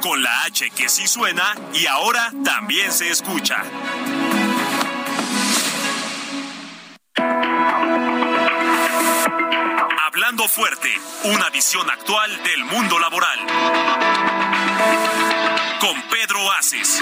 Con la H que sí suena y ahora también se escucha. Hablando fuerte, una visión actual del mundo laboral. Con Pedro Aces.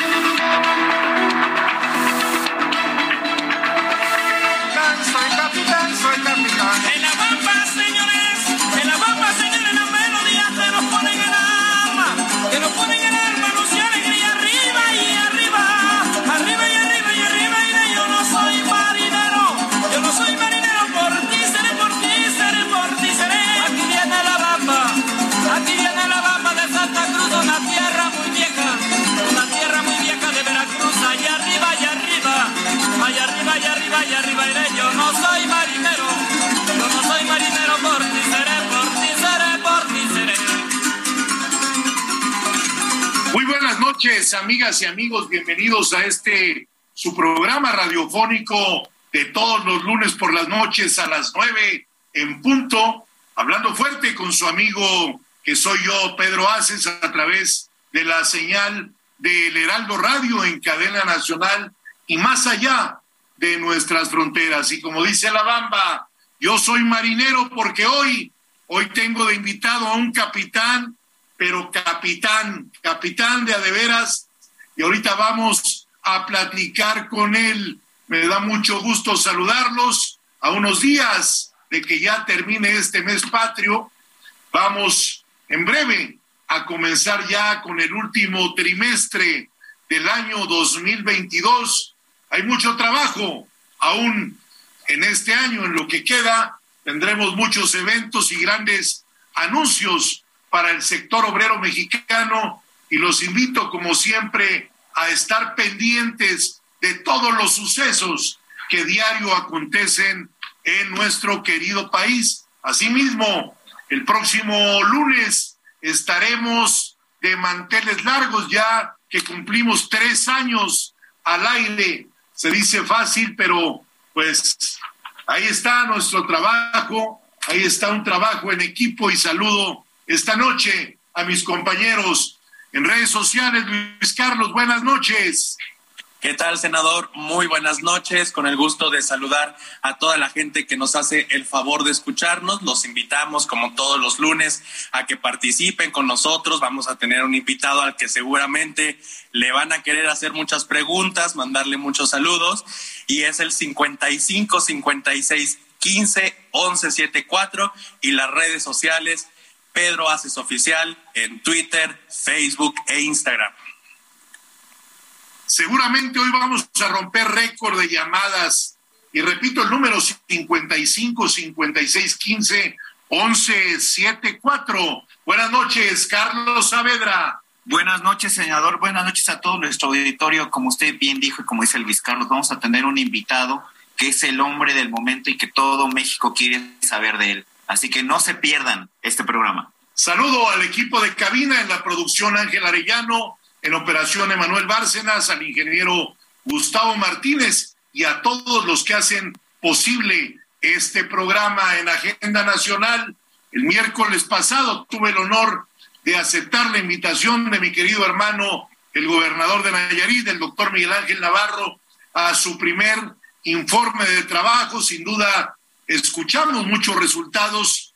Noches, amigas y amigos. Bienvenidos a este su programa radiofónico de todos los lunes por las noches a las nueve en punto, hablando fuerte con su amigo que soy yo, Pedro Aces, a través de la señal del Heraldo Radio en cadena nacional y más allá de nuestras fronteras. Y como dice la Bamba, yo soy marinero porque hoy, hoy tengo de invitado a un capitán pero capitán, capitán de adeveras, y ahorita vamos a platicar con él. Me da mucho gusto saludarlos a unos días de que ya termine este mes patrio. Vamos en breve a comenzar ya con el último trimestre del año 2022. Hay mucho trabajo aún en este año, en lo que queda. Tendremos muchos eventos y grandes anuncios para el sector obrero mexicano y los invito, como siempre, a estar pendientes de todos los sucesos que diario acontecen en nuestro querido país. Asimismo, el próximo lunes estaremos de manteles largos ya que cumplimos tres años al aire. Se dice fácil, pero pues ahí está nuestro trabajo, ahí está un trabajo en equipo y saludo esta noche a mis compañeros en redes sociales. Luis Carlos, buenas noches. ¿Qué tal, senador? Muy buenas noches. Con el gusto de saludar a toda la gente que nos hace el favor de escucharnos. Los invitamos, como todos los lunes, a que participen con nosotros. Vamos a tener un invitado al que seguramente le van a querer hacer muchas preguntas, mandarle muchos saludos. Y es el 55 56 15 11 74 y las redes sociales Pedro Haces Oficial en Twitter, Facebook e Instagram. Seguramente hoy vamos a romper récord de llamadas. Y repito el número 55 56 15 11 74. Buenas noches, Carlos Saavedra. Buenas noches, senador. Buenas noches a todo nuestro auditorio. Como usted bien dijo y como dice Luis Carlos, vamos a tener un invitado que es el hombre del momento y que todo México quiere saber de él. Así que no se pierdan este programa. Saludo al equipo de cabina en la producción Ángel Arellano, en operación Emanuel Bárcenas, al ingeniero Gustavo Martínez y a todos los que hacen posible este programa en Agenda Nacional. El miércoles pasado tuve el honor de aceptar la invitación de mi querido hermano, el gobernador de Nayarit, el doctor Miguel Ángel Navarro, a su primer informe de trabajo. Sin duda, escuchamos muchos resultados,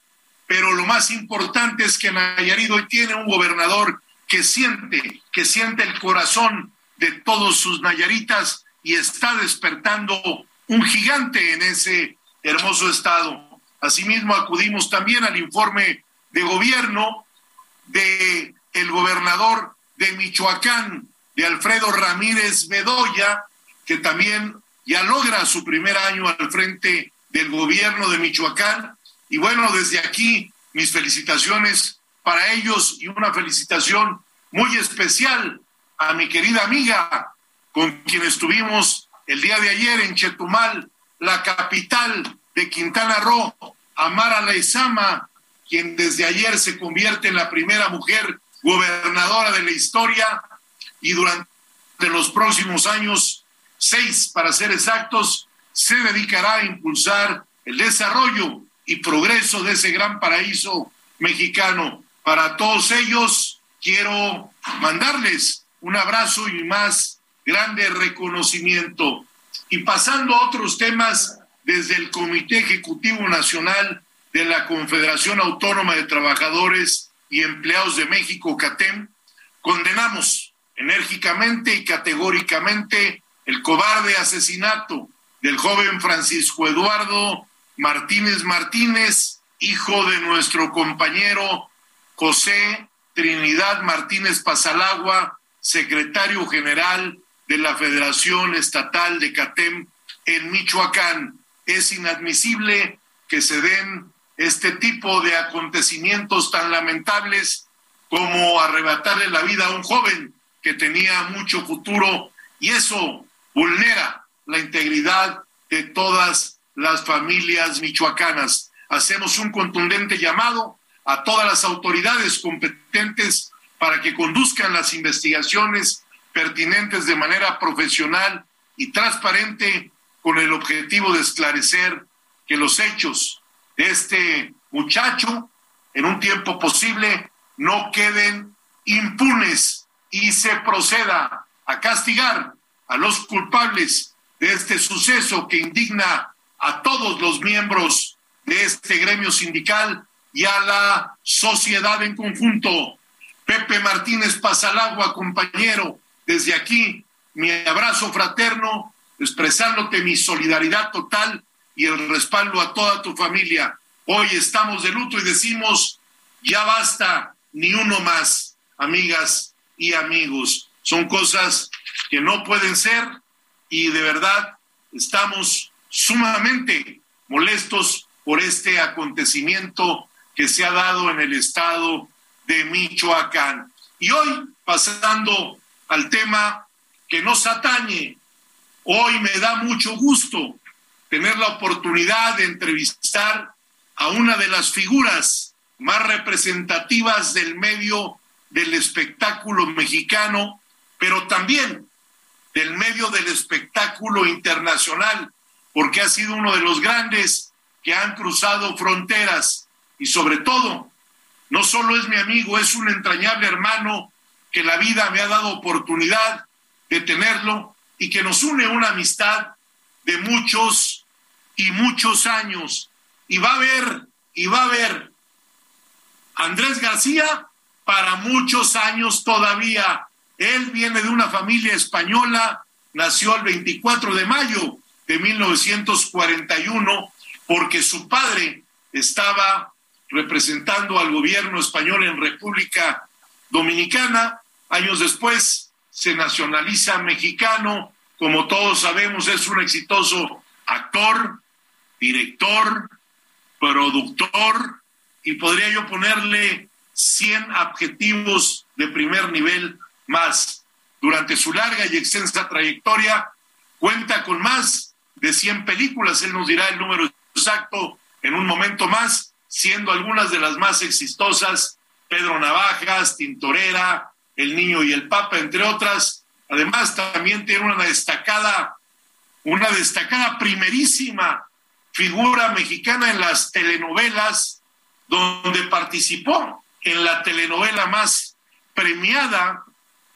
pero lo más importante es que Nayarit hoy tiene un gobernador que siente, que siente el corazón de todos sus nayaritas y está despertando un gigante en ese hermoso estado. Asimismo, acudimos también al informe de gobierno de el gobernador de Michoacán, de Alfredo Ramírez Bedoya, que también ya logra su primer año al frente del gobierno de Michoacán. Y bueno, desde aquí mis felicitaciones para ellos y una felicitación muy especial a mi querida amiga con quien estuvimos el día de ayer en Chetumal, la capital de Quintana Roo, Amara Leizama, quien desde ayer se convierte en la primera mujer gobernadora de la historia y durante los próximos años, seis para ser exactos, se dedicará a impulsar el desarrollo y progreso de ese gran paraíso mexicano. Para todos ellos, quiero mandarles un abrazo y más grande reconocimiento. Y pasando a otros temas, desde el Comité Ejecutivo Nacional de la Confederación Autónoma de Trabajadores y Empleados de México, CATEM, condenamos enérgicamente y categóricamente el cobarde asesinato del joven Francisco Eduardo Martínez Martínez, hijo de nuestro compañero José Trinidad Martínez Pasalagua, secretario general de la Federación Estatal de CATEM en Michoacán. Es inadmisible que se den este tipo de acontecimientos tan lamentables como arrebatarle la vida a un joven que tenía mucho futuro y eso vulnera la integridad de todas las familias michoacanas. Hacemos un contundente llamado a todas las autoridades competentes para que conduzcan las investigaciones pertinentes de manera profesional y transparente con el objetivo de esclarecer que los hechos de este muchacho en un tiempo posible no queden impunes y se proceda a castigar a los culpables este suceso que indigna a todos los miembros de este gremio sindical y a la sociedad en conjunto. Pepe Martínez Pasalagua, compañero, desde aquí mi abrazo fraterno, expresándote mi solidaridad total y el respaldo a toda tu familia. Hoy estamos de luto y decimos, ya basta, ni uno más, amigas y amigos. Son cosas que no pueden ser y de verdad estamos sumamente molestos por este acontecimiento que se ha dado en el estado de Michoacán. Y hoy, pasando al tema que nos atañe, hoy me da mucho gusto tener la oportunidad de entrevistar a una de las figuras más representativas del medio del espectáculo mexicano, pero también del medio del espectáculo internacional, porque ha sido uno de los grandes que han cruzado fronteras y sobre todo, no solo es mi amigo, es un entrañable hermano que la vida me ha dado oportunidad de tenerlo y que nos une una amistad de muchos y muchos años. Y va a haber, y va a haber Andrés García para muchos años todavía. Él viene de una familia española, nació el 24 de mayo de 1941 porque su padre estaba representando al gobierno español en República Dominicana. Años después se nacionaliza mexicano. Como todos sabemos, es un exitoso actor, director, productor, y podría yo ponerle 100 adjetivos de primer nivel más. Durante su larga y extensa trayectoria, cuenta con más de 100 películas. Él nos dirá el número exacto en un momento más siendo algunas de las más exitosas, Pedro Navajas, Tintorera, El Niño y el Papa, entre otras. Además, también tiene una destacada, una destacada primerísima figura mexicana en las telenovelas, donde participó en la telenovela más premiada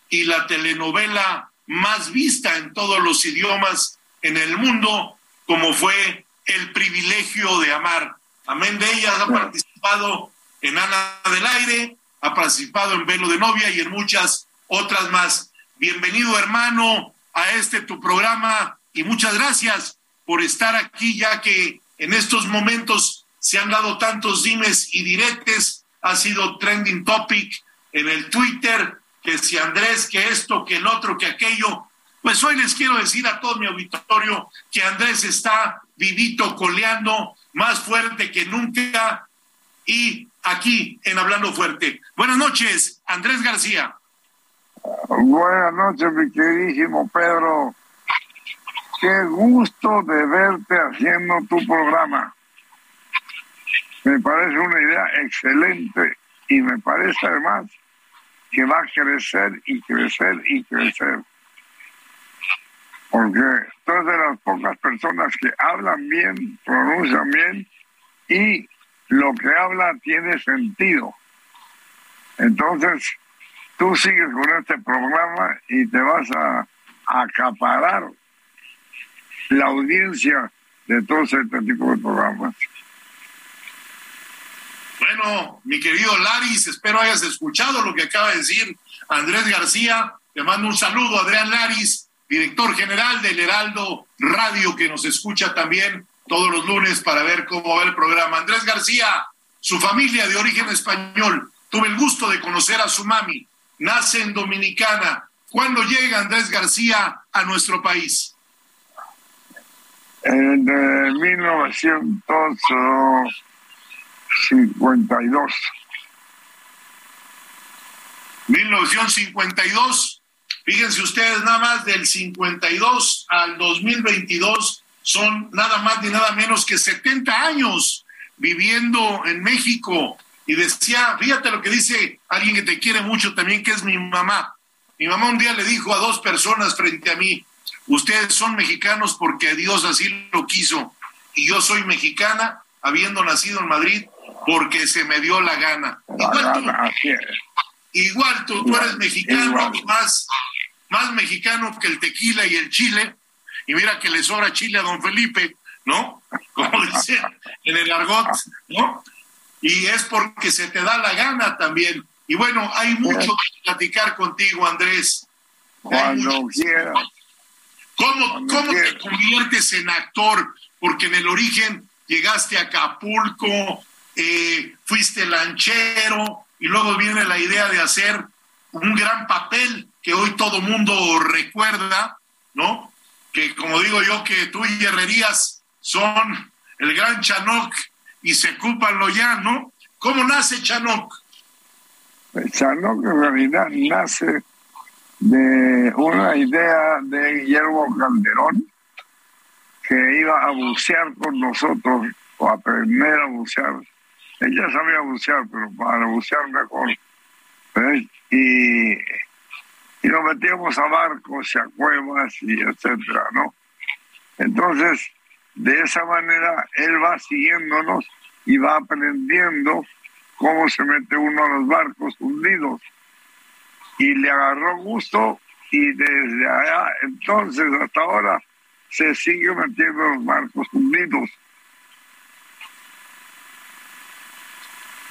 y la telenovela más vista en todos los idiomas en el mundo, como fue El privilegio de amar. Amén de ellas ha participado en Ana del Aire, ha participado en Velo de Novia y en muchas otras más. Bienvenido hermano a este tu programa y muchas gracias por estar aquí ya que en estos momentos se han dado tantos dimes y diretes, ha sido trending topic en el Twitter, que si Andrés, que esto, que el otro, que aquello. Pues hoy les quiero decir a todo mi auditorio que Andrés está vivito, coleando, más fuerte que nunca y aquí en Hablando Fuerte. Buenas noches, Andrés García. Buenas noches, mi queridísimo Pedro. Qué gusto de verte haciendo tu programa. Me parece una idea excelente y me parece además que va a crecer y crecer y crecer. Porque de las pocas personas que hablan bien, pronuncian bien y lo que habla tiene sentido. Entonces, tú sigues con este programa y te vas a, acaparar la audiencia de todos este tipo de programas. Bueno, mi querido Laris, espero hayas escuchado lo que acaba de decir Andrés García. Te mando un saludo, Adrián Laris, director general del Heraldo Radio, que nos escucha también todos los lunes para ver cómo va el programa. Andrés García, su familia de origen español. Tuve el gusto de conocer a su mami. Nace en Dominicana. ¿Cuándo llega Andrés García a nuestro país? En 1952. 1952. Fíjense ustedes, nada más del 52 al 2022 son nada más ni nada menos que 70 años viviendo en México. Y decía, fíjate lo que dice alguien que te quiere mucho también, que es mi mamá. Mi mamá un día le dijo a dos personas frente a mí, ustedes son mexicanos porque Dios así lo quiso. Y yo soy mexicana, habiendo nacido en Madrid, porque se me dio la gana. Igual tú, igual tú, tú eres mexicano, más, más mexicano que el tequila y el chile, y mira que le sobra chile a don Felipe, ¿no? Como dice en el argot, ¿no? Y es porque se te da la gana también. Y bueno, hay mucho que platicar contigo, Andrés. Cuando quieras. ¿Cómo, cómo te conviertes en actor? Porque en el origen llegaste a Acapulco, eh, fuiste lanchero, y luego viene la idea de hacer un gran papel que hoy todo mundo recuerda, ¿no? que como digo yo, que tú y Herrerías son el gran Chanoc y se ocupan lo ya, ¿no? ¿Cómo nace Chanoc? Chanoc en realidad nace de una idea de Guillermo Calderón que iba a bucear con nosotros o a aprender a bucear. Ella sabía bucear, pero para bucear mejor. Y y nos metíamos a barcos y a cuevas y etcétera, ¿no? Entonces, de esa manera, él va siguiéndonos y va aprendiendo cómo se mete uno a los barcos hundidos. Y le agarró gusto y desde allá, entonces hasta ahora, se sigue metiendo en los barcos hundidos.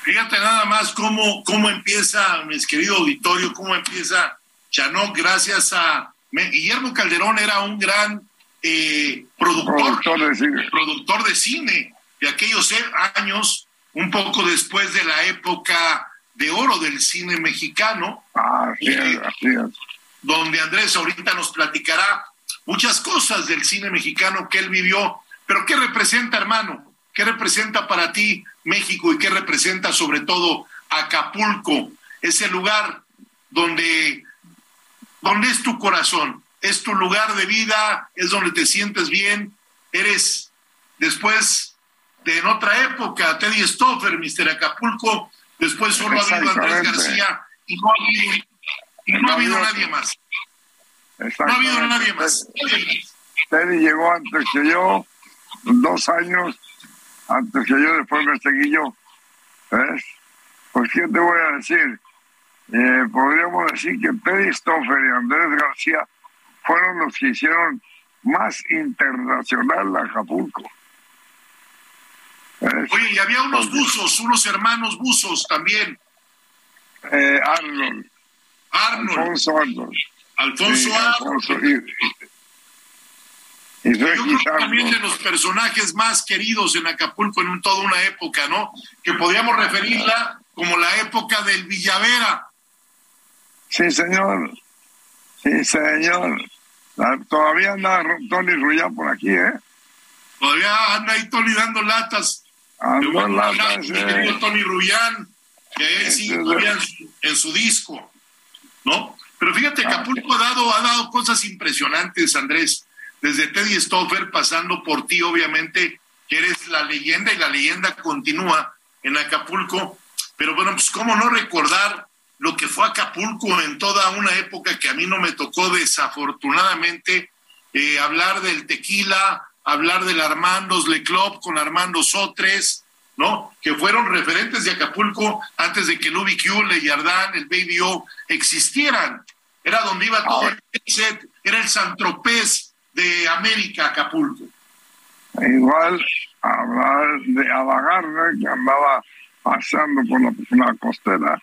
Fíjate nada más cómo, cómo empieza, mis queridos auditorio, cómo empieza Chanó, gracias a Guillermo Calderón era un gran eh, productor, productor de, cine. de aquellos años, un poco después de la época de oro del cine mexicano, ah, eh, donde Andrés ahorita nos platicará muchas cosas del cine mexicano que él vivió, pero ¿qué representa, hermano? ¿Qué representa para ti México y qué representa sobre todo Acapulco, ese lugar donde ¿Dónde es tu corazón? Es tu lugar de vida, es donde te sientes bien, eres después de en otra época, Teddy Stoffer, Mister Acapulco, después solo ha habido Andrés García y no ha habido, nadie más. No ha habido nadie más. Teddy llegó antes que yo, dos años antes que yo, después me seguí yo. ¿Ves? Pues, ¿qué te voy a decir? eh, podríamos decir que Teddy Stoffer y Andrés García fueron los que hicieron más internacional Acapulco. Oye, y había unos buzos, unos hermanos buzos también. Eh, Arnold. Arnold. Alfonso Arnold. Alfonso Arnold. Y, Yo creo que también de los personajes más queridos en Acapulco en toda una época, ¿no? Que podríamos referirla como la época del Villavera, Sí, señor. Sí, señor. Todavía anda Tony Rullán por aquí, ¿eh? Todavía anda ahí Tony dando latas Ando latas, Mi eh. querido Tony Rubián, que ahí sí todavía en su, en su disco, ¿no? Pero fíjate, Acapulco ha dado, ha dado cosas impresionantes, Andrés, desde Teddy Stoffer, pasando por ti, obviamente, que eres la leyenda y la leyenda continúa en Acapulco. Pero bueno, pues cómo no recordar lo que fue Acapulco en toda una época que a mí no me tocó desafortunadamente eh, hablar del tequila, hablar del Armandos Le Club con Armando Sotres, ¿no? Que fueron referentes de Acapulco antes de que el UBQ, Le Yardán, el Baby O existieran. Era donde iba todo el set, era el Santropés de América, Acapulco. Igual hablar de Abagarne, que andaba pasando por la, costera.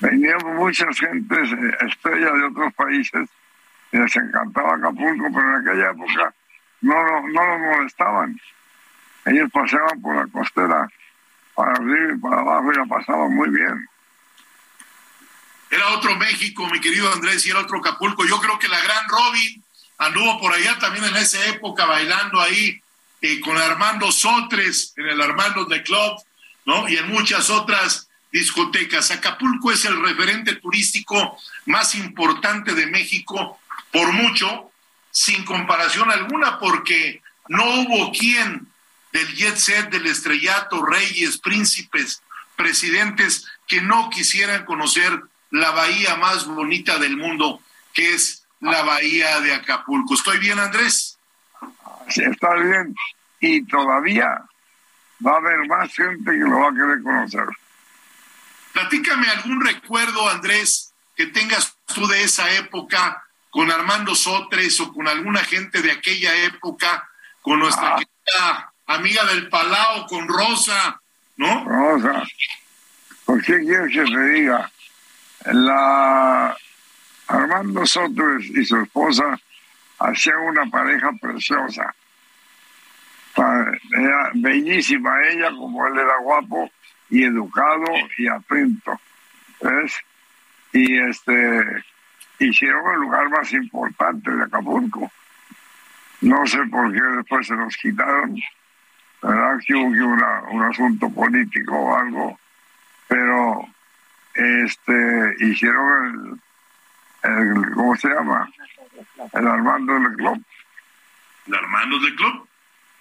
Venían muchas gentes, eh, estrellas de otros países, y les encantaba Acapulco, pero en aquella época no, lo- no los molestaban. Ellos paseaban por la costera, para arriba y para abajo, y la pasaban muy bien. Era otro México, mi querido Andrés, y era otro Acapulco. Yo creo que la gran Robin anduvo por allá también en esa época bailando ahí eh, con Armando Sotres en el Armando de Club, ¿no? Y en muchas otras discotecas. Acapulco es el referente turístico más importante de México por mucho, sin comparación alguna, porque no hubo quien del jet set, del estrellato, reyes, príncipes, presidentes que no quisieran conocer la bahía más bonita del mundo, que es la bahía de Acapulco. ¿Estoy bien, Andrés? Sí, está bien. Y todavía va a haber más gente que lo va a querer conocer. Platícame algún recuerdo, Andrés, que tengas tú de esa época con Armando Sotres o con alguna gente de aquella época, con nuestra Ah. querida amiga del Palau, con Rosa, ¿no? Rosa, ¿por qué quieres que te diga? La Armando Sotres y su esposa hacían una pareja preciosa. Era bellísima ella, como él era guapo y educado y atento. ¿Ves? Y este hicieron el lugar más importante de Acapulco. No sé por qué después se los quitaron. ¿verdad? Que hubo un asunto político o algo, pero este hicieron el, el ¿cómo se llama? El Armando del Club. de Armandos del Club,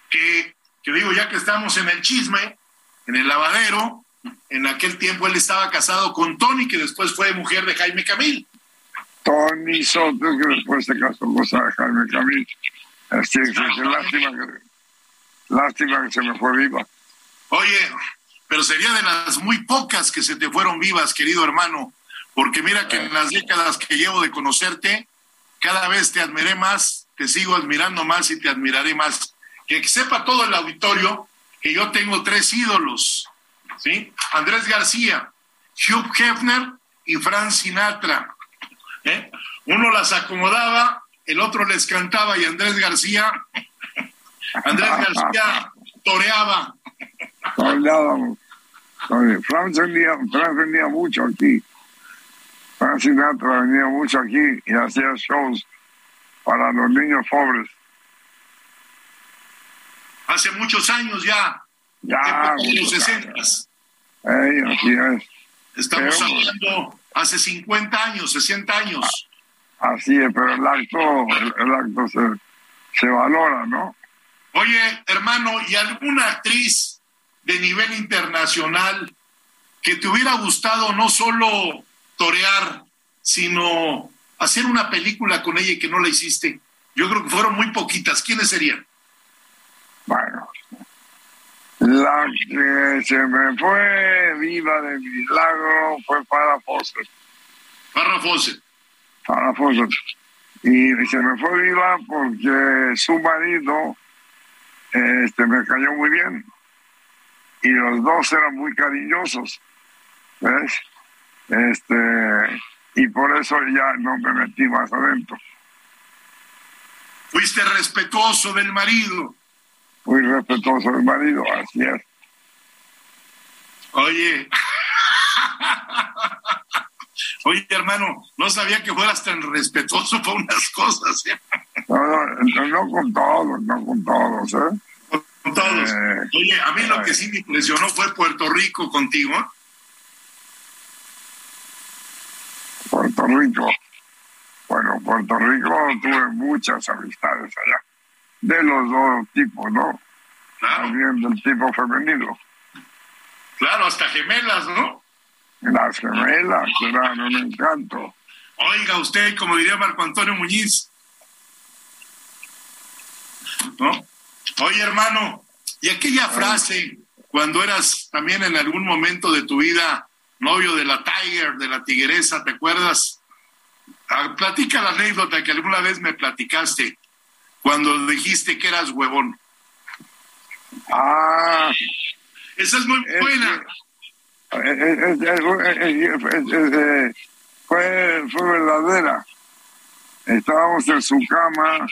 que, que digo, ya que estamos en el chisme, en el lavadero, en aquel tiempo él estaba casado con Tony, que después fue mujer de Jaime Camil. Tony Soto, que después se casó con Jaime Camil. Así que, que lástima que lástima que se me fue viva. Oye, pero sería de las muy pocas que se te fueron vivas, querido hermano, porque mira que en las décadas que llevo de conocerte, cada vez te admiré más, te sigo admirando más y te admiraré más. Que sepa todo el auditorio que yo tengo tres ídolos, ¿sí? Andrés García, Hugh Hefner y Frank Sinatra. ¿eh? Uno las acomodaba, el otro les cantaba y Andrés García, Andrés García toreaba. Hablábamos. Oye, Fran vendía, vendía mucho aquí. Fran Sinatra venía mucho aquí y hacía shows para los niños pobres. hace muchos años ya, Ya, de los muchos 60. años. Ey, así es. Estamos Pero- hablando hace 50 años, 60 años. Así es, pero el acto, el, el acto se, se valora, ¿no? Oye, hermano, ¿y alguna actriz de nivel internacional que te hubiera gustado no solo torear, sino hacer una película con ella y que no la hiciste? Yo creo que fueron muy poquitas. ¿Quiénes serían? Bueno, la que se me fue viva de milagro fue para Foster. Farrah Fawcett. Farrah Fawcett. Y se me fue viva porque su marido este, me cayó muy bien. Y los dos eran muy cariñosos. ¿Ves? Este, y por eso ya no me metí más adentro. Fuiste respetuoso del marido. Muy respetuoso del marido, así es. Oye. Oye, hermano, no sabía que fueras tan respetuoso por unas cosas. ¿eh? No, no, no con todos, no con todos, ¿eh? Con todos. Eh, Oye, a mí lo que ay. sí me impresionó fue Puerto Rico contigo. ¿eh? Puerto Rico. Bueno, Puerto Rico tuve muchas amistades allá. De los dos tipos, ¿no? Claro, También del tipo femenino. claro, hasta gemelas, ¿no? Las gemelas eran un encanto. Oiga usted, como diría Marco Antonio Muñiz. ¿No? Oye, hermano, y aquella frase, cuando eras también en algún momento de tu vida novio de la Tiger, de la tigresa, ¿te acuerdas? Ah, platica la anécdota que alguna vez me platicaste cuando dijiste que eras huevón. Ah, Esa es muy buena. fue, fue verdadera. Estábamos en su cama,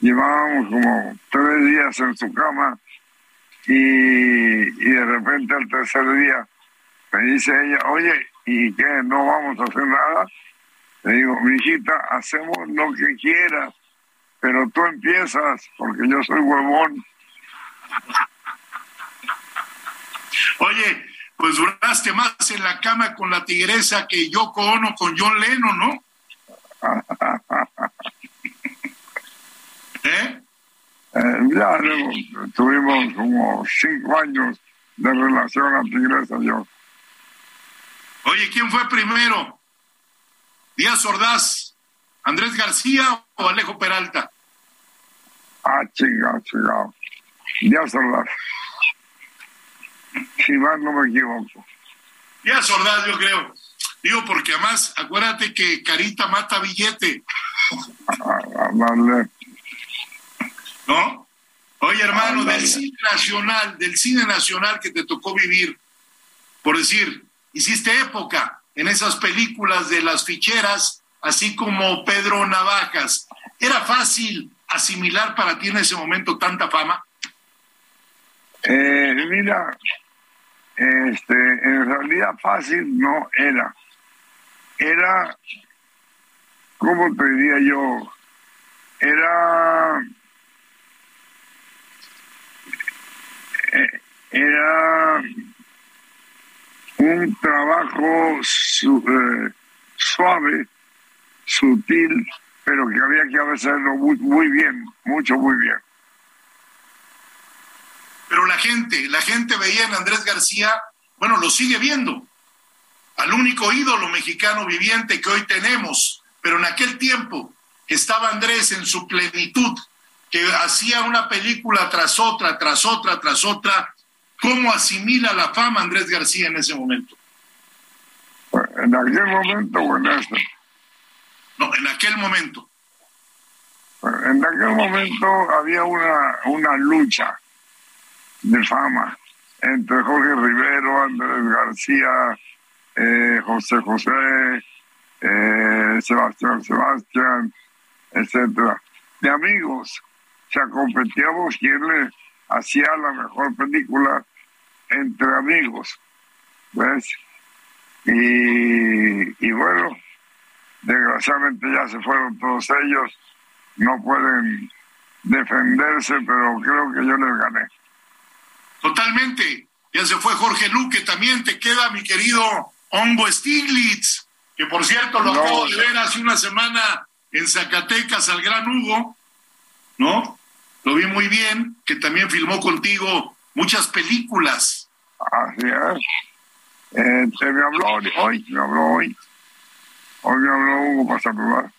llevábamos como tres días en su cama y, y de repente al tercer día me dice ella, oye, ¿y qué? ¿No vamos a hacer nada? Le digo, mi hijita, hacemos lo que quieras, pero tú empiezas porque yo soy huevón. Oye, pues duraste más en la cama con la tigresa que yo Ono con John Lennon, ¿no? ¿Eh? Eh, ya tuvimos como cinco años de relación a Tigresa y yo. Oye, ¿quién fue primero? ¿Díaz Ordaz, Andrés García o Alejo Peralta? Ah, chinga, chinga. Ya son las. Si más no me equivoco. Díaz Ordaz, yo creo. Digo, porque además, acuérdate que Carita mata billete, A, a darle. ¿No? Oye, hermano, del cine nacional, del cine nacional que te tocó vivir, por decir, hiciste época en esas películas de las ficheras, así como Pedro Navajas. ¿Era fácil asimilar para ti en ese momento tanta fama? Eh, mira, este, en realidad fácil no era. Era, ¿cómo te diría yo? Era, era un trabajo eh, suave, sutil, pero que había que hacerlo muy, muy bien, mucho, muy bien. Pero la gente, la gente veía en Andrés García, bueno, lo sigue viendo, al único ídolo mexicano viviente que hoy tenemos, pero en aquel tiempo estaba Andrés en su plenitud, que hacía una película tras otra, tras otra, tras otra. ¿Cómo asimila la fama Andrés García en ese momento? En aquel momento, bueno, este, No, en aquel momento. En aquel momento había una, una lucha de fama entre Jorge Rivero, Andrés García, eh, José José, eh, Sebastián Sebastián, etcétera, de amigos. O sea, competíamos quién le hacía la mejor película entre amigos. ¿Ves? Y, y bueno, desgraciadamente ya se fueron todos ellos, no pueden defenderse, pero creo que yo les gané. Totalmente. Ya se fue Jorge Luque, también te queda mi querido Hongo Stiglitz, que por cierto lo No. acabo de ver hace una semana en Zacatecas al gran Hugo, ¿no? Lo vi muy bien, que también filmó contigo muchas películas. Así es. Este, me habló hoy, me habló hoy. Hoy me habló Hugo para saludar.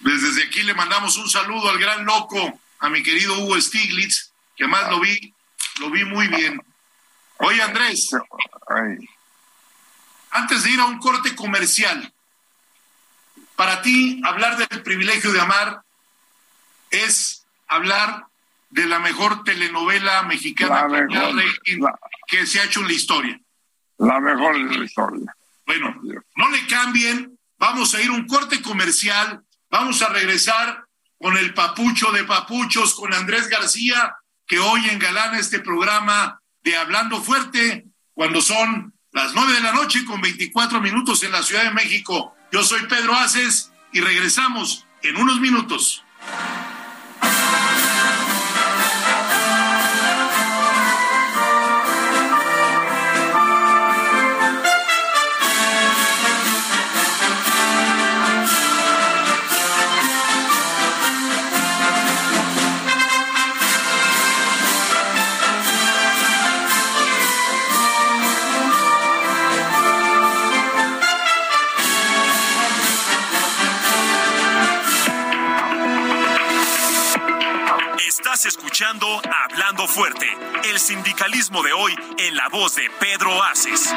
Desde aquí le mandamos un saludo al gran loco, a mi querido Hugo Stiglitz, que más lo vi, lo vi muy bien. Oye Andrés, antes de ir a un corte comercial, para ti hablar del privilegio de amar es hablar de la mejor telenovela mexicana mejor, rating la- que se ha hecho en la historia. la mejor de la historia. Bueno, no le cambien, vamos a ir a un corte comercial, vamos a regresar con el papucho de papuchos, con Andrés García, que hoy engalana este programa de Hablando Fuerte, cuando son las nueve de la noche con 24 minutos en la Ciudad de México. Yo soy Pedro Aces y regresamos en unos minutos. Escuchando Hablando Fuerte, el sindicalismo de hoy en la voz de Pedro Aces.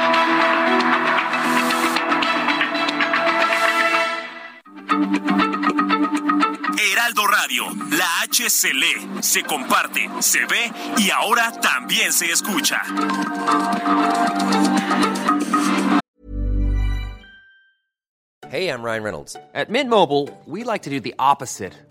Heraldo Radio, la H se lee, se comparte, se ve y ahora también se escucha. Hey, I'm Ryan Reynolds. At Mint Mobile, we like to do the opposite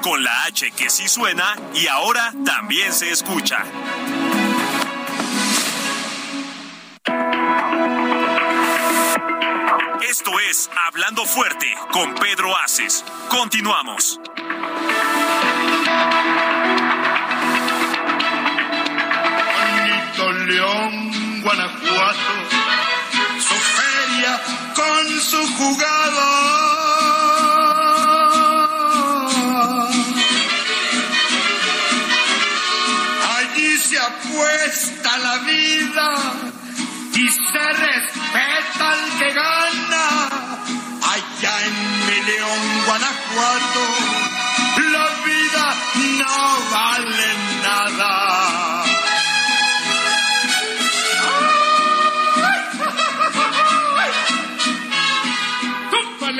Con la H que sí suena y ahora también se escucha. Esto es Hablando Fuerte con Pedro Aces. Continuamos. Bonito León, Guanajuato, su feria con su jugada. Apuesta la vida y se respeta al que gana. Allá en mi León, Guanajuato, la vida no vale nada.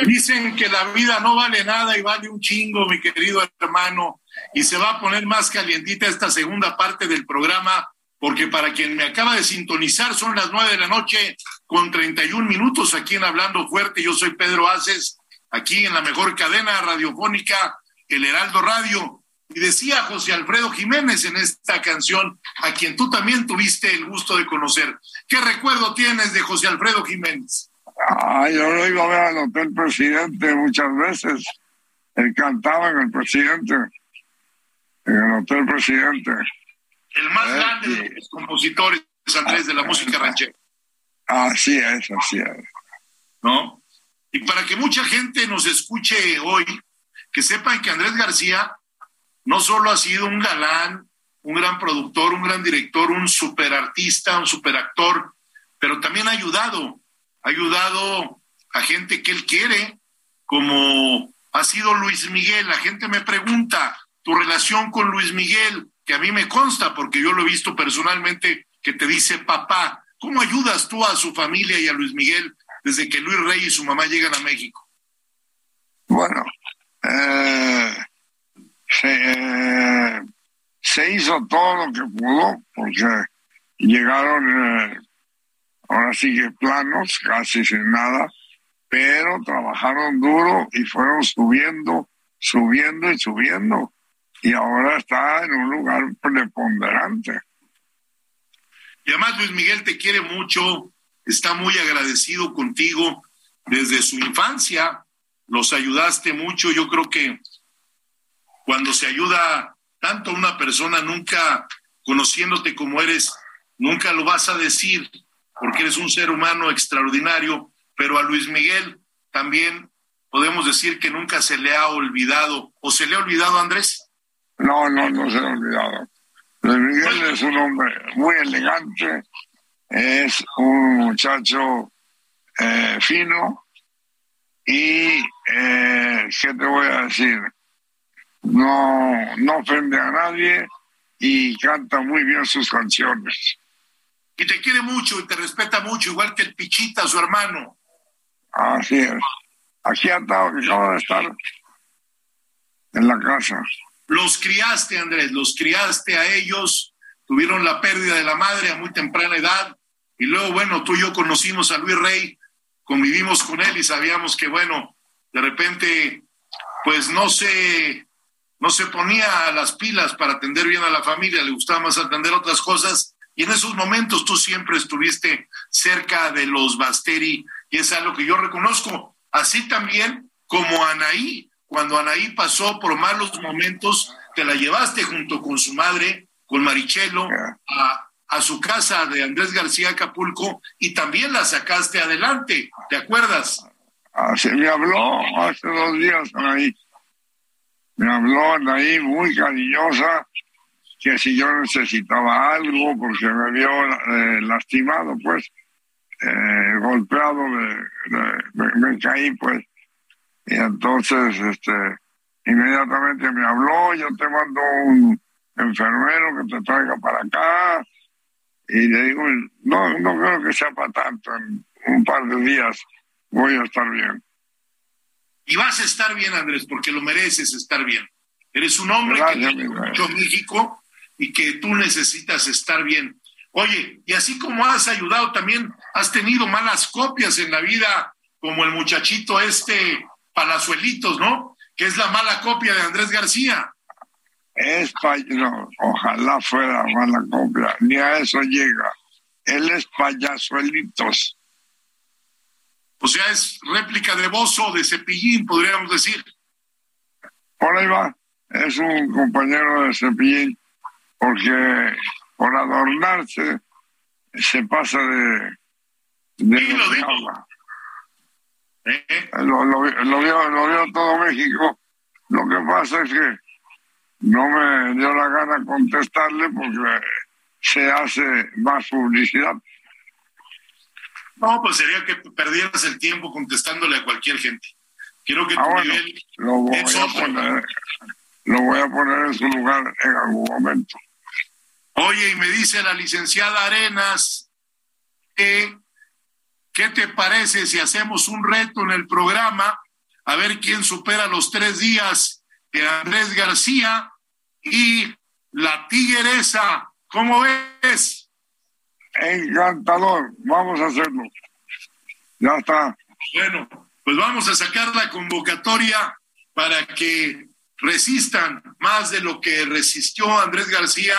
Dicen que la vida no vale nada y vale un chingo, mi querido hermano, y se va a poner más calientita esta segunda parte del programa, porque para quien me acaba de sintonizar son las nueve de la noche con 31 minutos aquí en Hablando Fuerte. Yo soy Pedro Aces, aquí en la mejor cadena radiofónica, el Heraldo Radio. Y decía José Alfredo Jiménez en esta canción, a quien tú también tuviste el gusto de conocer. ¿Qué recuerdo tienes de José Alfredo Jiménez? Ah, yo lo iba a ver al Hotel Presidente muchas veces. Él cantaba en el Presidente, en el Hotel Presidente. El más grande de los compositores, Andrés, de la música ranchera, Así es, así es. ¿no? Y para que mucha gente nos escuche hoy, que sepan que Andrés García no solo ha sido un galán, un gran productor, un gran director, un superartista, un superactor, pero también ha ayudado, ha ayudado a gente que él quiere, como ha sido Luis Miguel. La gente me pregunta tu relación con Luis Miguel, que a mí me consta porque yo lo he visto personalmente, que te dice papá. ¿Cómo ayudas tú a su familia y a Luis Miguel desde que Luis Rey y su mamá llegan a México? Bueno, eh, se, hizo todo lo que pudo porque llegaron, eh, ahora sí planos, casi sin nada, pero trabajaron duro y fueron subiendo, subiendo y subiendo. Y ahora está en un lugar preponderante. Y además Luis Miguel te quiere mucho, está muy agradecido contigo desde su infancia, los ayudaste mucho, yo creo que cuando se ayuda tanto a una persona, nunca conociéndote como eres, nunca lo vas a decir, porque eres un ser humano extraordinario, pero a Luis Miguel también podemos decir que nunca se le ha olvidado, o se le ha olvidado Andrés. No, no, no se ha olvidado. Luis Miguel es un hombre muy elegante, es un muchacho eh, fino y, eh, ¿qué te voy a decir? No, no ofende a nadie y canta muy bien sus canciones. Y te quiere mucho y te respeta mucho, igual que el Pichita, su hermano. Así es. Aquí acaba de estar en la casa. Los criaste, Andrés, los criaste a ellos, tuvieron la pérdida de la madre a muy temprana edad, y luego, bueno, tú y yo conocimos a Luis Rey, convivimos con él y sabíamos que, bueno, de repente, pues no se, no se ponía a las pilas para atender bien a la familia, le gustaba más atender otras cosas, y en esos momentos tú siempre estuviste cerca de los Basteri, y es algo que yo reconozco. así también como Anaí, cuando Anaí pasó por malos momentos, te la llevaste junto con su madre, con Marichelo, a, a su casa de Andrés García Acapulco y también la sacaste adelante, ¿te acuerdas? Así me habló hace dos días Anaí. Me habló Anaí muy cariñosa que si yo necesitaba algo porque me vio eh, lastimado, pues, eh, golpeado, me, me, caí, pues. Y entonces, este, inmediatamente me habló, yo te mando un enfermero que te traiga para acá. Y le digo, no, no creo que sea para tanto, en un par de días voy a estar bien. Y vas a estar bien, Andrés, porque lo mereces estar bien. Eres un hombre que vive mucho México y que tú necesitas estar bien. Oye, y así como has ayudado, también has tenido malas copias en la vida, como el muchachito este Palazuelitos, ¿no? Que es la mala copia de Andrés García. Es no, ojalá fuera mala copia, ni a eso llega. Él es payasuelitos. O sea, es réplica de Bozo, de Cepillín, podríamos decir. Por ahí va, es un compañero de Cepillín porque por adornarse se pasa de, de Sí, lo digo. ¿Eh? Lo, lo, lo vio, lo vio todo México. Lo que pasa es que no me dio la gana contestarle porque se hace más publicidad. No, pues sería que perdieras el tiempo contestándole a cualquier gente. Quiero que tu Ah, bueno, nivel lo voy, es a otro. poner, lo voy a poner en su lugar en algún momento. Oye, y me dice la licenciada Arenas, eh, ¿qué te parece si hacemos un reto en el programa? A ver quién supera los tres días de Andrés García y la tigresa. ¿Cómo ves? Encantador, vamos a hacerlo. Ya está. Bueno, pues vamos a sacar la convocatoria para que resistan más de lo que resistió Andrés García,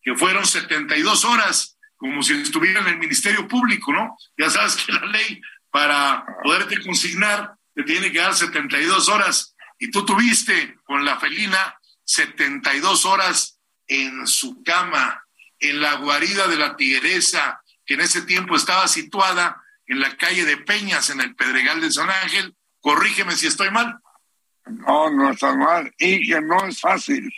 que fueron 72 horas, como si estuviera en el Ministerio Público, ¿no? Ya sabes que la ley para poderte consignar te tiene que dar 72 horas y tú tuviste con la felina 72 horas en su cama, en la guarida de la tigresa, que en ese tiempo estaba situada en la calle de Peñas, en el Pedregal de San Ángel. Corrígeme si estoy mal. No, no está mal. Y que no es fácil.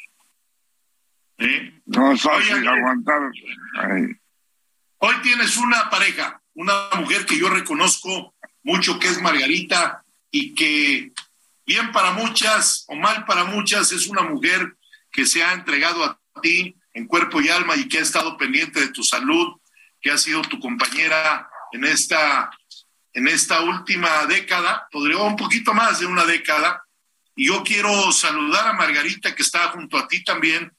¿eh? No es fácil Andrés. aguantar. Ay, Hoy tienes una pareja, una mujer que yo reconozco mucho, que es Margarita, y que bien para muchas o mal para muchas es una mujer que se ha entregado a ti en cuerpo y alma y que ha estado pendiente de tu salud, que ha sido tu compañera en esta, en esta última década, podría un poquito más de una década. Y yo quiero saludar a Margarita, que está junto a ti también,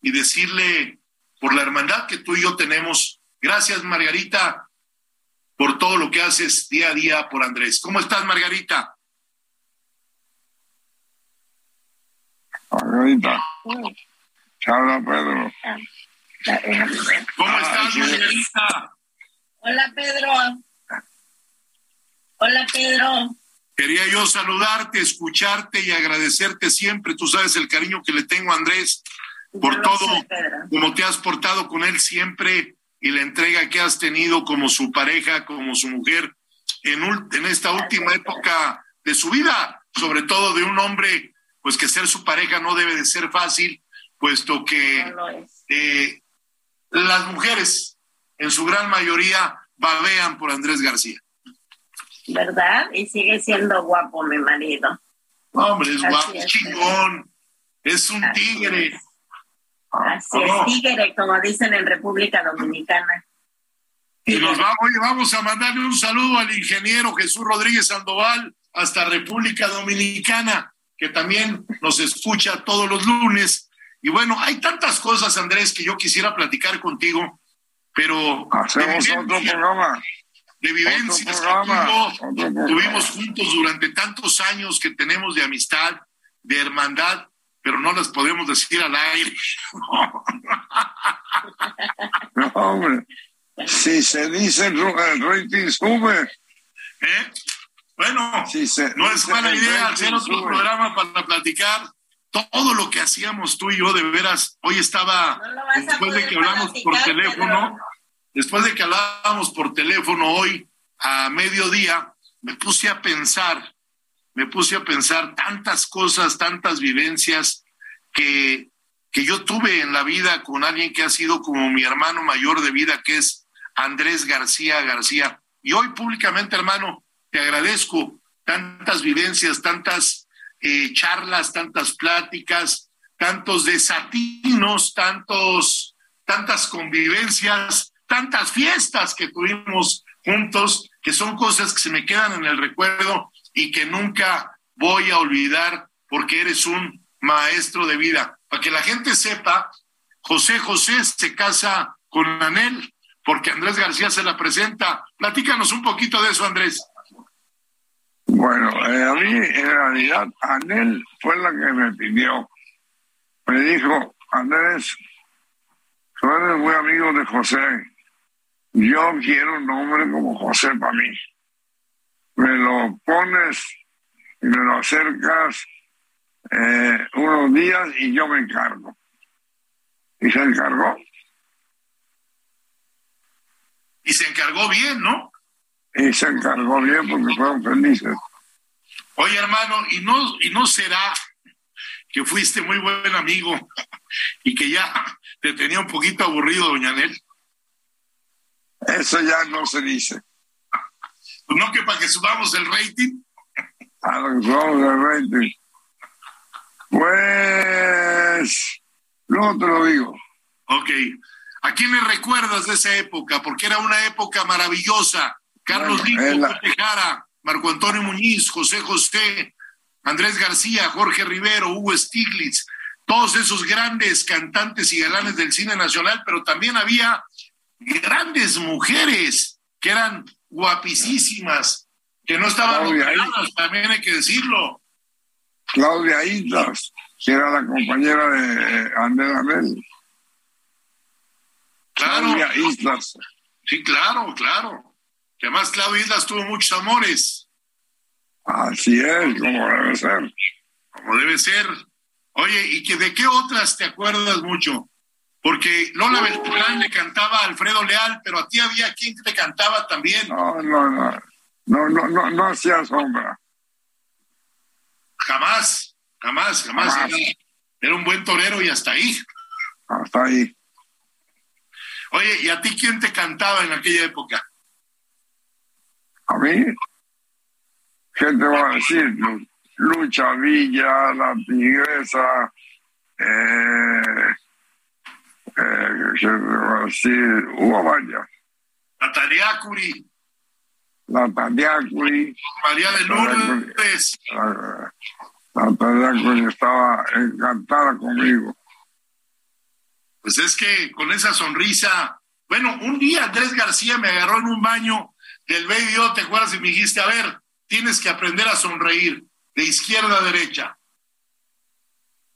y decirle por la hermandad que tú y yo tenemos. Gracias, Margarita, por todo lo que haces día a día por Andrés. ¿Cómo estás, Margarita? Margarita. Habla Pedro. ¿Cómo estás, Margarita? Hola Pedro. Hola Pedro. Quería yo saludarte, escucharte y agradecerte siempre. Tú sabes el cariño que le tengo a Andrés por todo, sé, como te has portado con él siempre y la entrega que has tenido como su pareja, como su mujer, en, en esta última época de su vida, sobre todo de un hombre, pues que ser su pareja no debe de ser fácil, puesto que No eh, las mujeres, en su gran mayoría, babean por Andrés García. ¿Verdad? Y sigue siendo guapo mi marido. Hombre, es Así guapo, es. chingón, es un Así tigre. es. Así Oh. es, tigre, como dicen en República Dominicana. Y nos vamos, oye, vamos a mandarle un saludo al ingeniero Jesús Rodríguez Sandoval hasta República Dominicana, que también nos escucha todos los lunes. Y bueno, hay tantas cosas, Andrés, que yo quisiera platicar contigo, pero de Hacemos otro programa. de vivencias que tú y yo tuvimos juntos durante tantos años que tenemos de amistad, de hermandad, pero no las podemos decir al aire. No, hombre. Si se dice el rating sube, ¿Eh? Bueno, Sí, se- no es el idea hacer otro sube. programa para platicar todo lo que hacíamos tú y yo, de veras. Hoy estaba, No después de que hablamos por teléfono, Pedro. después de que hablábamos por teléfono hoy a mediodía, me puse a pensar, me puse a pensar tantas cosas, tantas vivencias que, que yo tuve en la vida con alguien que ha sido como mi hermano mayor de vida, que es Andrés García García. Y hoy públicamente, hermano, te agradezco tantas vivencias, tantas eh, charlas, tantas pláticas, tantos desatinos, tantos, tantas convivencias, tantas fiestas que tuvimos juntos, que son cosas que se me quedan en el recuerdo y que nunca voy a olvidar porque eres un maestro de vida. Para que la gente sepa, José José se casa con Anel porque Andrés García se la presenta. Platícanos un poquito de eso, Andrés. Bueno, eh, a mí en realidad Anel fue la que me pidió. Me dijo, Andrés, tú eres muy amigo de José. Yo quiero un nombre como José para mí. Me lo pones y me lo acercas eh, unos días y yo me encargo. Y se encargó. Y se encargó bien, ¿no? Y se encargó bien porque fueron felices. Oye, hermano, ¿y no, y no será que fuiste muy buen amigo y que ya te tenía un poquito aburrido, doña Anel? Eso ya no se dice. No que para que subamos el rating. a lo que somos de rating. Pues, no te lo digo. Ok. ¿A quién le recuerdas de esa época? Porque era una época maravillosa. Carlos Bueno, Lico, la- Pepe Jara, Marco Antonio Muñiz, José José, Andrés García, Jorge Rivero, Hugo Stiglitz, todos esos grandes cantantes y galanes del cine nacional, pero también había grandes mujeres que eran guapísimas, que no estaban también hay que decirlo. Claudia Islas, que era la compañera de Andrés. Claro, Claudia Islas. sí, claro, claro. Que además Claudia Islas tuvo muchos amores. Así es, como debe ser. como debe ser. Oye, ¿y que de qué otras te acuerdas mucho? Porque Lola Beltrán le cantaba a Alfredo Leal, pero a ti había quien te cantaba también. No, no, no. No, no, no, no hacía sombra. Jamás, jamás, jamás. Jamás. Era, era un buen torero y hasta ahí. Hasta ahí. Oye, ¿y a ti quién te cantaba en aquella época? A mí, ¿qué te voy a decir? Lucha Villa, La Tigresa, eh, eh, ¿qué te voy a decir? Hubo varias. Natalia Curi, La Taliacuri, María de Lourdes. la, la Taliacuri estaba encantada conmigo. Pues es que con esa sonrisa, bueno, un día Andrés García me agarró en un baño del medio, ¿te acuerdas? Y me dijiste, a ver, tienes que aprender a sonreír de izquierda a derecha.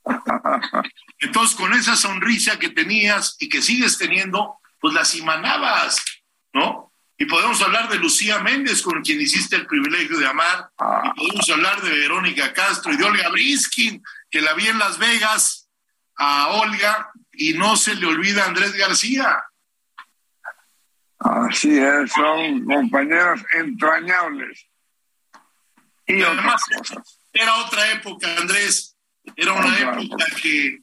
Entonces, con esa sonrisa que tenías y que sigues teniendo, pues las imanabas, ¿no? Y podemos hablar de Lucía Méndez, con quien hiciste el privilegio de amar, y podemos hablar de Verónica Castro y de Olga Briskin, que la vi en Las Vegas a Olga y no se le olvida a Andrés García. Así es, son compañeras entrañables. Y Y otras además, cosas. era otra época, Andrés. Era una Otra época que,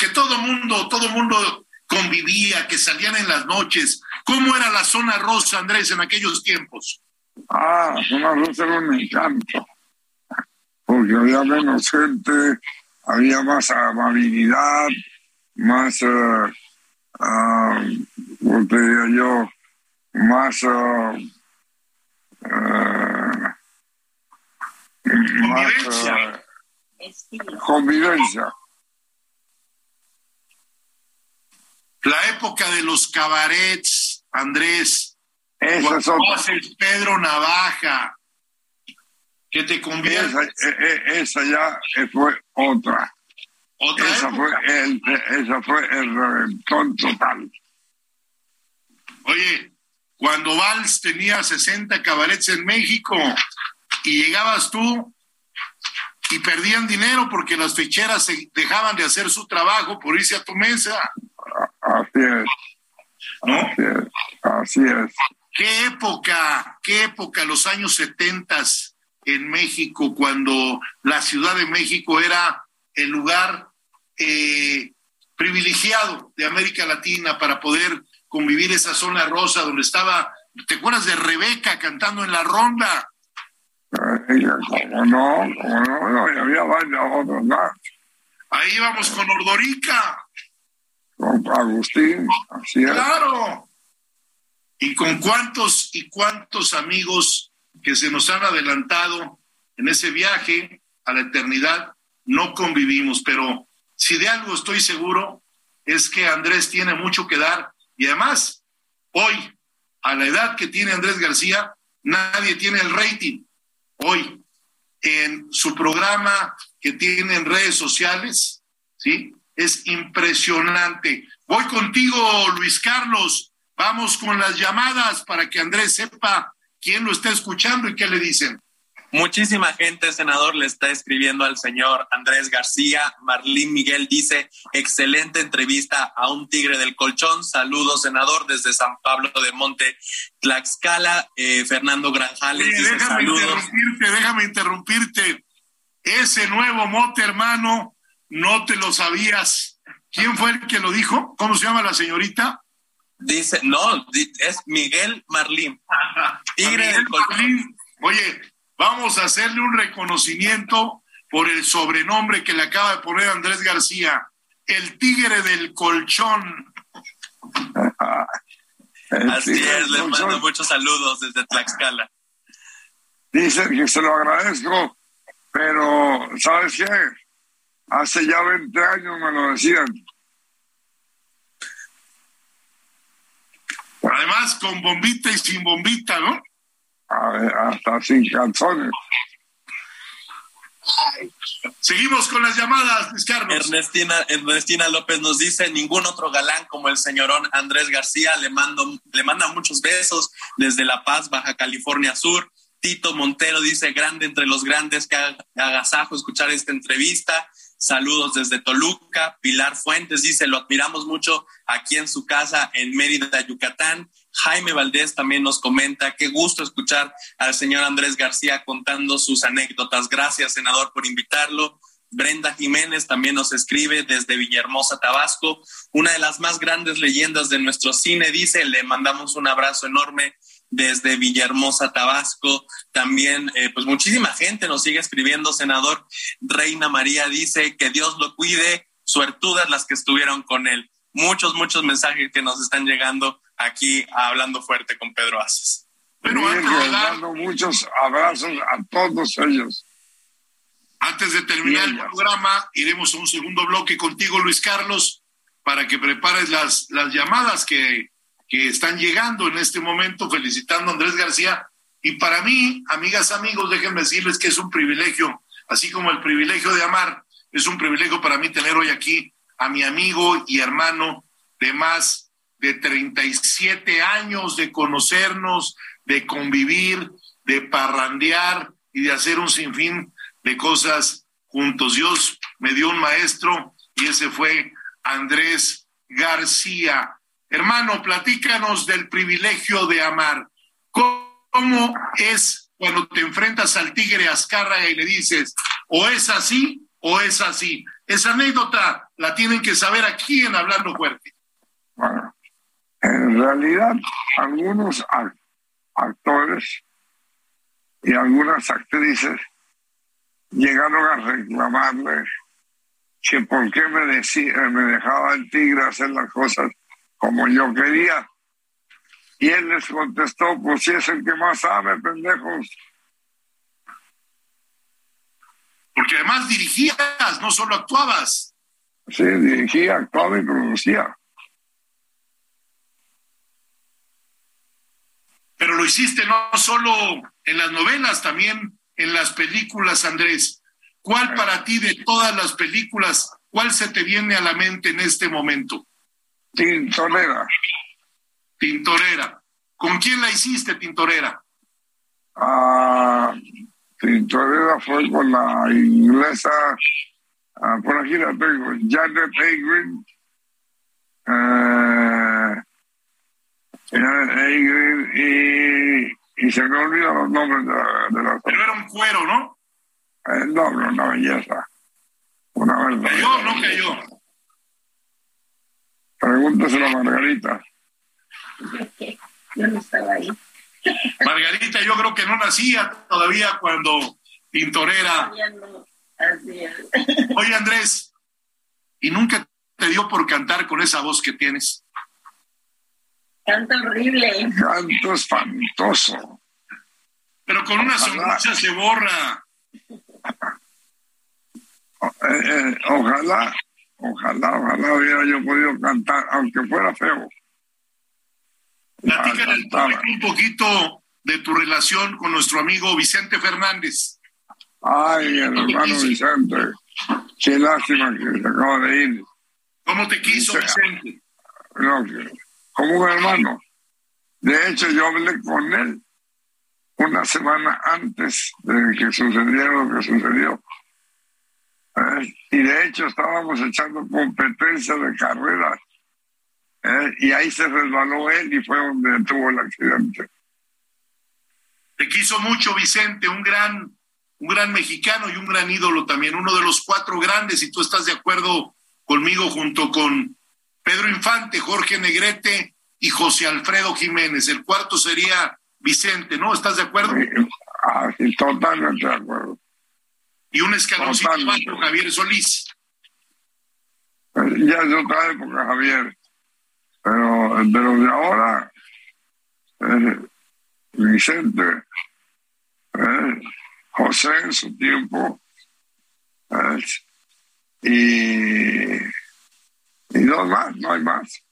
que todo mundo, todo mundo convivía, que salían en las noches. ¿Cómo era la zona rosa, Andrés, en aquellos tiempos? Ah, Zona Rosa era un encanto. Porque había menos gente, había más amabilidad, más, eh, ah, ¿cómo te diría yo? Más, eh, más Convivencia. eh, Estilo. convivencia. La época de los cabarets, Andrés. Esa es haces Pedro Navaja, que te Esa, convierte eh, eh, esa ya fue otra. otra Esa época. fue, el, esa fue el reventón total. Oye, cuando Valls tenía 60 cabarets en México, y llegabas tú y perdían dinero porque las ficheras se dejaban de hacer su trabajo por irse a tu mesa. Así es. ¿No? Así es. Así es. ¿Qué época, qué época, los años setentas en México, cuando la Ciudad de México era el lugar eh, privilegiado de América Latina para poder convivir esa zona rosa donde estaba, ¿te acuerdas de Rebeca cantando en la ronda? ¿Cómo no? ¿Cómo no? no y había varios otros más. Ahí vamos con Ordorica. Agustín, así es. Claro. Y con cuántos y cuántos amigos que se nos han adelantado en ese viaje a la eternidad, no convivimos, pero si de algo estoy seguro es que Andrés tiene mucho que dar y además hoy, a la edad que tiene Andrés García, nadie tiene el rating. Hoy, en su programa que tiene en redes sociales, ¿sí? Es impresionante. Voy contigo, Luis Carlos. Vamos con las llamadas para que Andrés sepa quién lo está escuchando y qué le dicen. Muchísima gente, senador, le está escribiendo al señor Andrés García. Marlín Miguel dice, excelente entrevista a un tigre del colchón. Saludos, senador, desde San Pablo de Monte, Tlaxcala. Eh, Fernando Granjales dice, déjame saludos. interrumpirte, déjame interrumpirte. Ese nuevo mote, hermano, no te lo sabías. ¿Quién fue el que lo dijo? ¿Cómo se llama la señorita? Dice, no, es Miguel Marlín. Tigre Miguel del colchón. Marlín. Oye, vamos a hacerle un reconocimiento por el sobrenombre que le acaba de poner Andrés García, el tigre del colchón. Así es, les mando muchos saludos desde Tlaxcala. Dice que se lo agradezco, pero ¿sabes qué? Hace ya 20 años me lo decían. Además, con bombita y sin bombita, ¿no? A ver, hasta sin calzones. Seguimos con las llamadas, Luis Carlos. Ernestina, Ernestina López nos dice, ningún otro galán como el señorón Andrés García, le, mando, le manda muchos besos desde La Paz, Baja California Sur. Tito Montero dice, grande entre los grandes, que ag- agasajo escuchar esta entrevista. Saludos desde Toluca. Pilar Fuentes dice, lo admiramos mucho aquí en su casa en Mérida, Yucatán. Jaime Valdés también nos comenta, qué gusto escuchar al señor Andrés García contando sus anécdotas. Gracias, senador, por invitarlo. Brenda Jiménez también nos escribe desde Villahermosa, Tabasco. Una de las más grandes leyendas de nuestro cine, dice, le mandamos un abrazo enorme desde Villahermosa, Tabasco. También, eh, pues muchísima gente nos sigue escribiendo, senador. Reina María dice que Dios lo cuide, suertudas las que estuvieron con él. Muchos, muchos mensajes que nos están llegando aquí a hablando fuerte con Pedro Aces. Pero Miren antes de dar- muchos abrazos a todos ellos. Antes de terminar el Bien, programa, iremos a un segundo bloque contigo, Luis Carlos, para que prepares las, las llamadas que, que están llegando en este momento, felicitando a Andrés García. Y para mí, amigas, amigos, déjenme decirles que es un privilegio, así como el privilegio de amar, es un privilegio para mí tener hoy aquí a mi amigo y hermano de más de 37 años de conocernos, de convivir, de parrandear y de hacer un sinfín de cosas juntos. Dios me dio un maestro y ese fue Andrés García. Hermano, platícanos del privilegio de amar. ¿Cómo es cuando te enfrentas al tigre Azcárraga y le dices, o es así o es así? Esa anécdota la tienen que saber aquí en Hablando Fuerte. Bueno, en realidad, algunos ac- actores y algunas actrices llegaron a reclamarle que por qué me, decía, me dejaba el tigre hacer las cosas como yo quería. Y él les contestó, pues si es el que más sabe, pendejos. Porque además dirigías, no solo actuabas. Sí, dirigía, actuaba y producía. Pero lo hiciste no solo en las novelas, también en las películas, Andrés. ¿Cuál para ti de todas las películas, cuál se te viene a la mente en este momento? Tintonera. Tintorera. ¿Con quién la hiciste, Tintorera? Ah, Tintorera fue con la inglesa, ah, por aquí la tengo, Janet Agrin. Eh, Janet Agrin y, y se me olvidan los nombres de, la- de las Pero era un cuero, ¿no? Eh, no, no, una belleza. Una verdad. ¿Cayó no cayó? Pregúntaselo a Margarita. Yo no estaba ahí. Margarita, yo creo que no nacía todavía cuando Tintorera. No. Así es. Oye, Andrés, ¿y nunca te dio por cantar con esa voz que tienes? Canta horrible. Canto espantoso. Pero con una sonrisa se borra. Eh, eh, ojalá, ojalá, ojalá hubiera yo podido cantar, aunque fuera feo. Platícale al público un poquito de tu relación con nuestro amigo Vicente Fernández. Ay, el hermano Vicente. Qué lástima que se acaba de ir. ¿Cómo te quiso. Vicente? No, como un hermano. De hecho, yo hablé con él una semana antes de que sucediera lo que sucedió. Eh, y de hecho estábamos echando competencia de carreras. Eh, y ahí se resbaló él y fue donde tuvo el accidente. Te quiso mucho Vicente, un gran, un gran mexicano y un gran ídolo también, uno de los cuatro grandes, y tú estás de acuerdo conmigo junto con Pedro Infante, Jorge Negrete y José Alfredo Jiménez. El cuarto sería Vicente, ¿no? ¿Estás de acuerdo? Y- ah, sí, totalmente de acuerdo. Y un escaloncito abajo, Javier Solís. Ya es otra época, Javier. Pero, pero de ahora, eh, Vicente, eh, José en su tiempo, eh, y, y dos más, no hay más.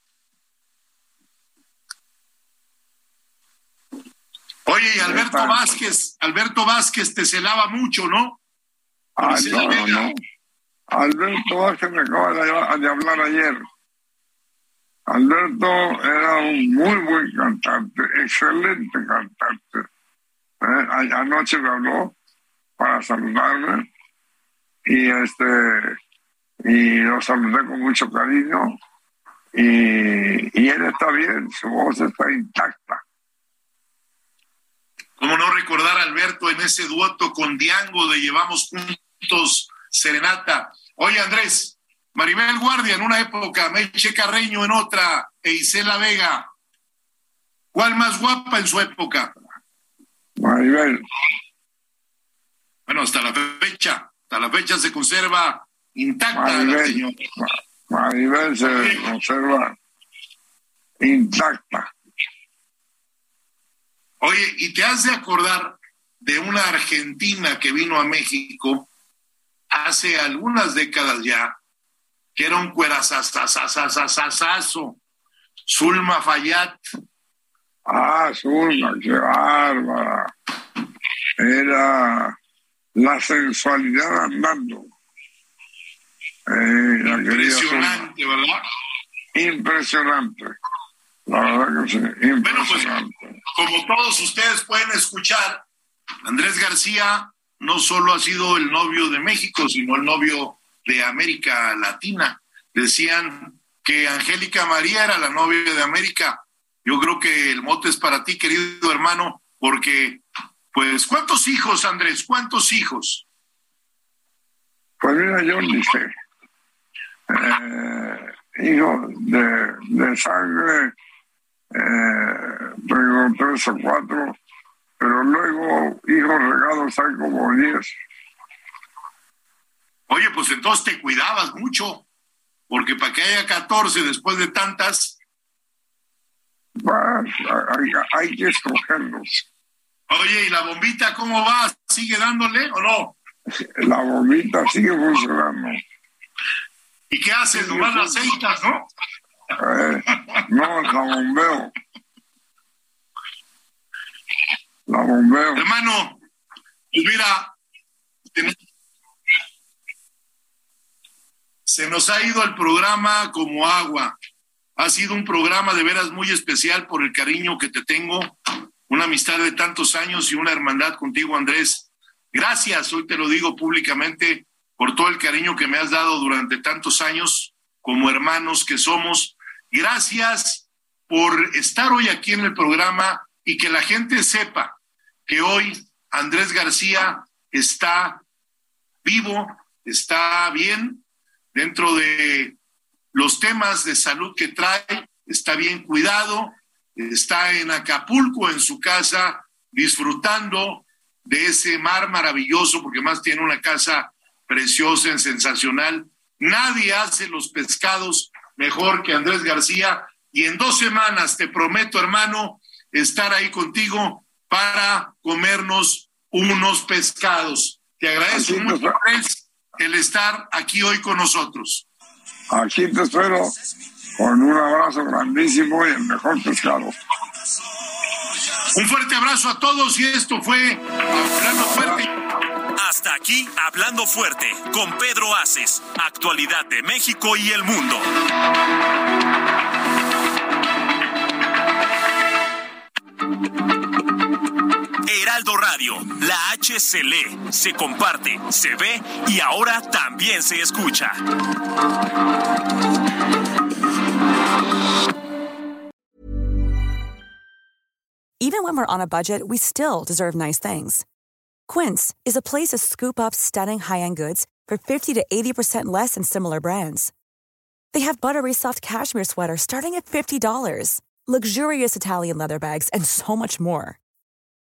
Oye, y Alberto. Vázquez, Alberto Vázquez te celaba mucho, ¿no? Ah, no, no, no. Alberto Vázquez me acaba de, de hablar ayer. Alberto era un muy buen cantante, excelente cantante. Eh, a- Anoche me habló para saludarme y este y lo saludé con mucho cariño y, y él está bien, su voz está intacta. ¿Cómo no recordar a Alberto en ese dueto con Diango de Llevamos Juntos Serenata? Oye, Andrés, Maribel Guardia en una época, Meche Carreño en otra, e Isela Vega. ¿Cuál más guapa en su época? Maribel, Bueno, hasta la fecha, hasta la fecha se conserva intacta la Maribel, señora. Ma- Maribel se conserva intacta. Oye, ¿y te has de acordar de una argentina que vino a México hace algunas décadas ya, que era un cuerazazazazazazazo, Zulma Fayat? Ah, Zulma, qué bárbara. Era la sensualidad andando. Eh, la. Impresionante, ¿verdad? Impresionante. La verdad que sí, pues, impresionante. Como todos ustedes pueden escuchar, Andrés García no solo ha sido el novio de México, sino el novio de América Latina. Decían que Angélica María era la novia de América. Yo creo que el mote es para ti, querido hermano, porque, pues, ¿cuántos hijos, Andrés? ¿Cuántos hijos? Pues mira, yo sé. Eh, hijo de, de sangre, eh, tengo tres o cuatro, pero luego hijos regados hay como diez. Oye, pues entonces te cuidabas mucho, porque para que haya 14 después de tantas, Pues, hay, hay que escogerlos. oye, ¿y la bombita cómo va? ¿Sigue dándole o no? La bombita sigue funcionando. ¿Y qué haces? Nomás la aceitas, ¿no? Eh, no, la bombeo. Hermano, pues mira, se nos ha ido el programa como agua. Ha sido un programa de veras muy especial por el cariño que te tengo, una amistad de tantos años y una hermandad contigo, Andrés. Gracias, hoy te lo digo públicamente, por todo el cariño que me has dado durante tantos años como hermanos que somos. Gracias por estar hoy aquí en el programa y que la gente sepa que hoy Andrés García está vivo, está bien dentro de los temas de salud que trae, está bien cuidado, está en Acapulco, en su casa, disfrutando de ese mar maravilloso, porque más tiene una casa preciosa, sensacional. Nadie hace los pescados mejor que Andrés García y en dos semanas te prometo, hermano, estar ahí contigo para comernos unos pescados. Te agradezco mucho, el estar aquí hoy con nosotros. Aquí te espero con un abrazo grandísimo y el mejor pescado. Un fuerte abrazo a todos y esto fue Hablando Fuerte. Hasta aquí, Hablando Fuerte, con Pedro Aces, actualidad de México y el mundo. Heraldo Radio, la H se lee, se comparte, se ve y ahora también se escucha. Even when we're on a budget, we still deserve nice things. Quince is a place to scoop up stunning high-end goods for 50 to 80% less than similar brands. They have buttery soft cashmere sweaters starting at $50, luxurious Italian leather bags, and so much more.